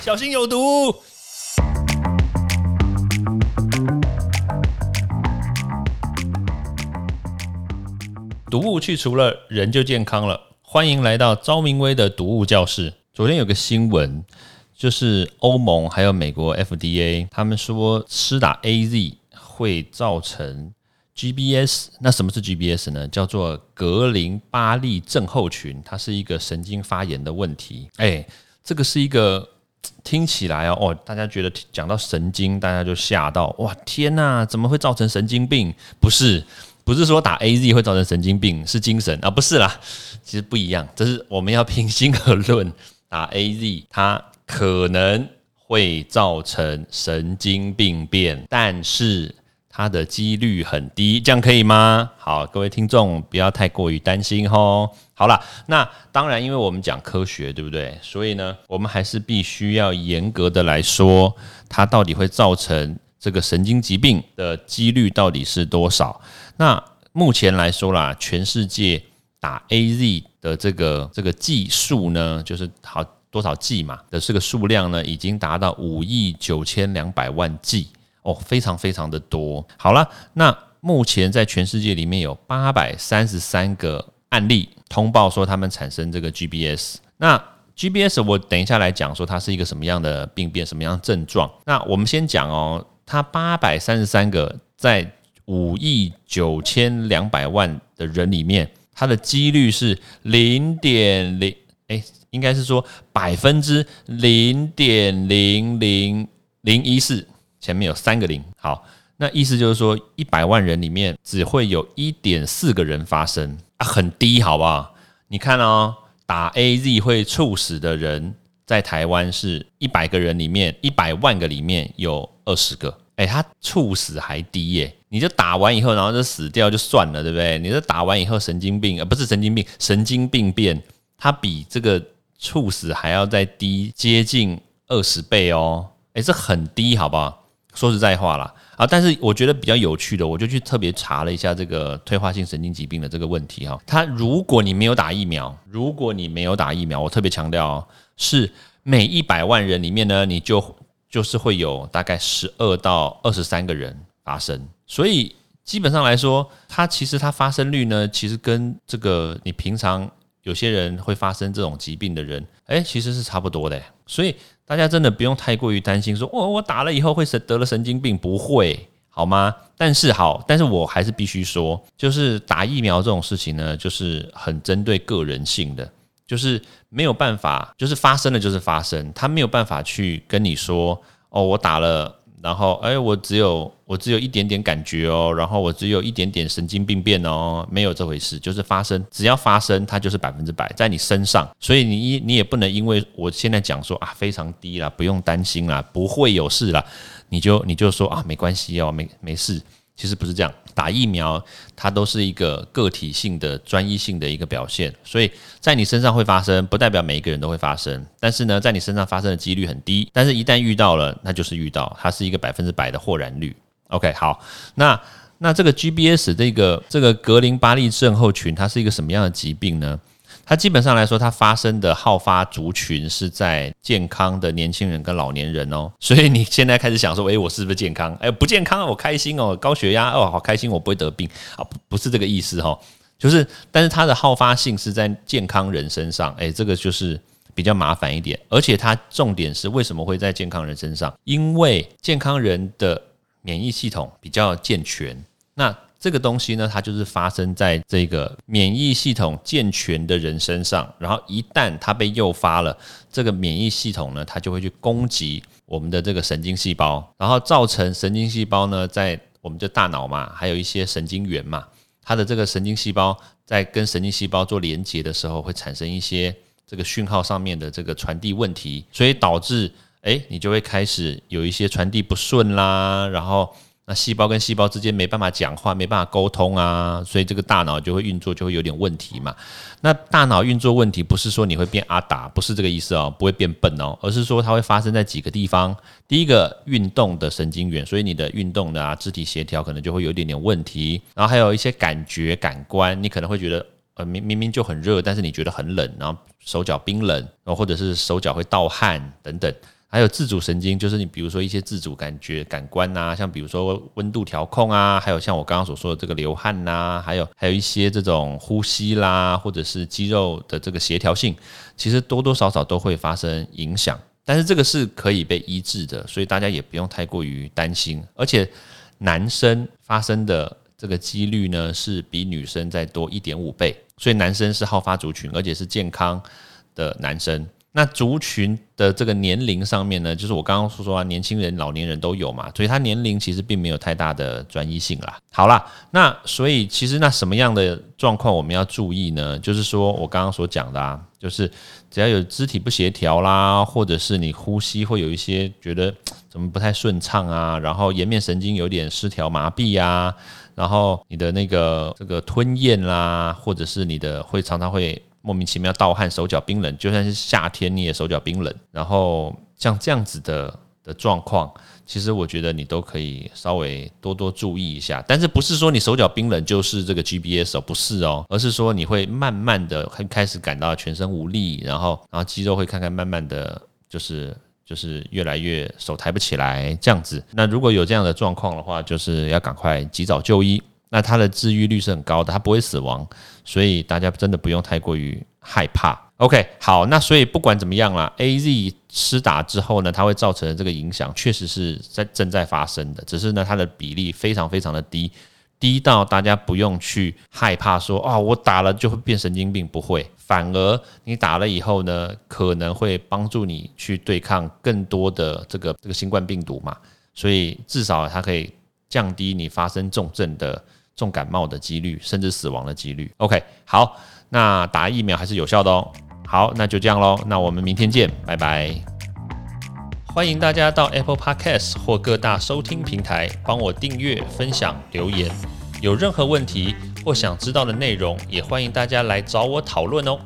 小心有毒。毒物去除了，人就健康了。欢迎来到昭明威的毒物教室。昨天有个新闻，就是欧盟还有美国 FDA，他们说施打 AZ 会造成 GBS。那什么是 GBS 呢？叫做格林巴利症候群，它是一个神经发炎的问题。哎，这个是一个听起来哦，哦，大家觉得讲到神经，大家就吓到，哇，天哪，怎么会造成神经病？不是。不是说打 A Z 会造成神经病，是精神啊，不是啦，其实不一样，这是我们要平心而论，打 A Z 它可能会造成神经病变，但是它的几率很低，这样可以吗？好，各位听众不要太过于担心吼。好了，那当然，因为我们讲科学，对不对？所以呢，我们还是必须要严格的来说，它到底会造成。这个神经疾病的几率到底是多少？那目前来说啦，全世界打 A Z 的这个这个剂数呢，就是好多少剂嘛的这个数量呢，已经达到五亿九千两百万剂哦，非常非常的多。好了，那目前在全世界里面有八百三十三个案例通报说他们产生这个 G B S。那 G B S 我等一下来讲说它是一个什么样的病变，什么样的症状。那我们先讲哦。它八百三十三个在五亿九千两百万的人里面，它的几率是零点零，哎，应该是说百分之零点零零零一四，前面有三个零。好，那意思就是说，一百万人里面只会有一点四个人发生啊，很低，好不好？你看哦，打 A Z 会猝死的人。在台湾是一百个人里面，一百万个里面有二十个，哎，他猝死还低耶！你就打完以后，然后就死掉就算了，对不对？你这打完以后神经病，呃，不是神经病，神经病变，它比这个猝死还要再低接近二十倍哦，哎，这很低，好不好？说实在话啦，啊，但是我觉得比较有趣的，我就去特别查了一下这个退化性神经疾病的这个问题哈。它如果你没有打疫苗，如果你没有打疫苗，我特别强调哦。是每一百万人里面呢，你就就是会有大概十二到二十三个人发生，所以基本上来说，它其实它发生率呢，其实跟这个你平常有些人会发生这种疾病的人，哎，其实是差不多的。所以大家真的不用太过于担心，说我我打了以后会神得了神经病，不会好吗？但是好，但是我还是必须说，就是打疫苗这种事情呢，就是很针对个人性的。就是没有办法，就是发生了就是发生，他没有办法去跟你说哦，我打了，然后哎，我只有我只有一点点感觉哦，然后我只有一点点神经病变哦，没有这回事，就是发生，只要发生，它就是百分之百在你身上，所以你你也不能因为我现在讲说啊非常低啦，不用担心啦，不会有事啦，你就你就说啊没关系哦，没没事。其实不是这样，打疫苗它都是一个个体性的、专一性的一个表现，所以在你身上会发生，不代表每一个人都会发生。但是呢，在你身上发生的几率很低，但是一旦遇到了，那就是遇到，它是一个百分之百的豁然率。OK，好，那那这个 GBS 这个这个格林巴利症候群，它是一个什么样的疾病呢？它基本上来说，它发生的好发族群是在健康的年轻人跟老年人哦。所以你现在开始想说，诶，我是不是健康？诶，不健康，我开心哦，高血压哦，好开心，我不会得病啊，不不是这个意思哈。就是，但是它的好发性是在健康人身上，诶，这个就是比较麻烦一点。而且它重点是为什么会在健康人身上？因为健康人的免疫系统比较健全。那这个东西呢，它就是发生在这个免疫系统健全的人身上，然后一旦它被诱发了，这个免疫系统呢，它就会去攻击我们的这个神经细胞，然后造成神经细胞呢，在我们的大脑嘛，还有一些神经元嘛，它的这个神经细胞在跟神经细胞做连接的时候，会产生一些这个讯号上面的这个传递问题，所以导致哎，你就会开始有一些传递不顺啦，然后。那细胞跟细胞之间没办法讲话，没办法沟通啊，所以这个大脑就会运作就会有点问题嘛。那大脑运作问题不是说你会变阿达，不是这个意思哦，不会变笨哦，而是说它会发生在几个地方。第一个，运动的神经元，所以你的运动的啊，肢体协调可能就会有一点点问题。然后还有一些感觉感官，你可能会觉得呃明明明就很热，但是你觉得很冷，然后手脚冰冷，然后或者是手脚会盗汗等等。还有自主神经，就是你比如说一些自主感觉感官呐，像比如说温度调控啊，还有像我刚刚所说的这个流汗呐，还有还有一些这种呼吸啦，或者是肌肉的这个协调性，其实多多少少都会发生影响。但是这个是可以被医治的，所以大家也不用太过于担心。而且男生发生的这个几率呢，是比女生再多一点五倍，所以男生是好发族群，而且是健康的男生。那族群的这个年龄上面呢，就是我刚刚说说啊，年轻人、老年人都有嘛，所以他年龄其实并没有太大的专一性啦。好啦，那所以其实那什么样的状况我们要注意呢？就是说我刚刚所讲的啊，就是只要有肢体不协调啦，或者是你呼吸会有一些觉得怎么不太顺畅啊，然后颜面神经有点失调、麻痹呀，然后你的那个这个吞咽啦，或者是你的会常常会。莫名其妙盗汗、手脚冰冷，就算是夏天你也手脚冰冷。然后像这样子的的状况，其实我觉得你都可以稍微多多注意一下。但是不是说你手脚冰冷就是这个 GBS 哦，不是哦，而是说你会慢慢的开始感到全身无力，然后然后肌肉会看看慢慢的就是就是越来越手抬不起来这样子。那如果有这样的状况的话，就是要赶快及早就医。那它的治愈率是很高的，它不会死亡，所以大家真的不用太过于害怕。OK，好，那所以不管怎么样啦，AZ 施打之后呢，它会造成的这个影响确实是在正在发生的，只是呢它的比例非常非常的低，低到大家不用去害怕说啊，我打了就会变神经病，不会，反而你打了以后呢，可能会帮助你去对抗更多的这个这个新冠病毒嘛，所以至少它可以降低你发生重症的。重感冒的几率，甚至死亡的几率。OK，好，那打疫苗还是有效的哦。好，那就这样喽。那我们明天见，拜拜。欢迎大家到 Apple Podcast 或各大收听平台帮我订阅、分享、留言。有任何问题或想知道的内容，也欢迎大家来找我讨论哦。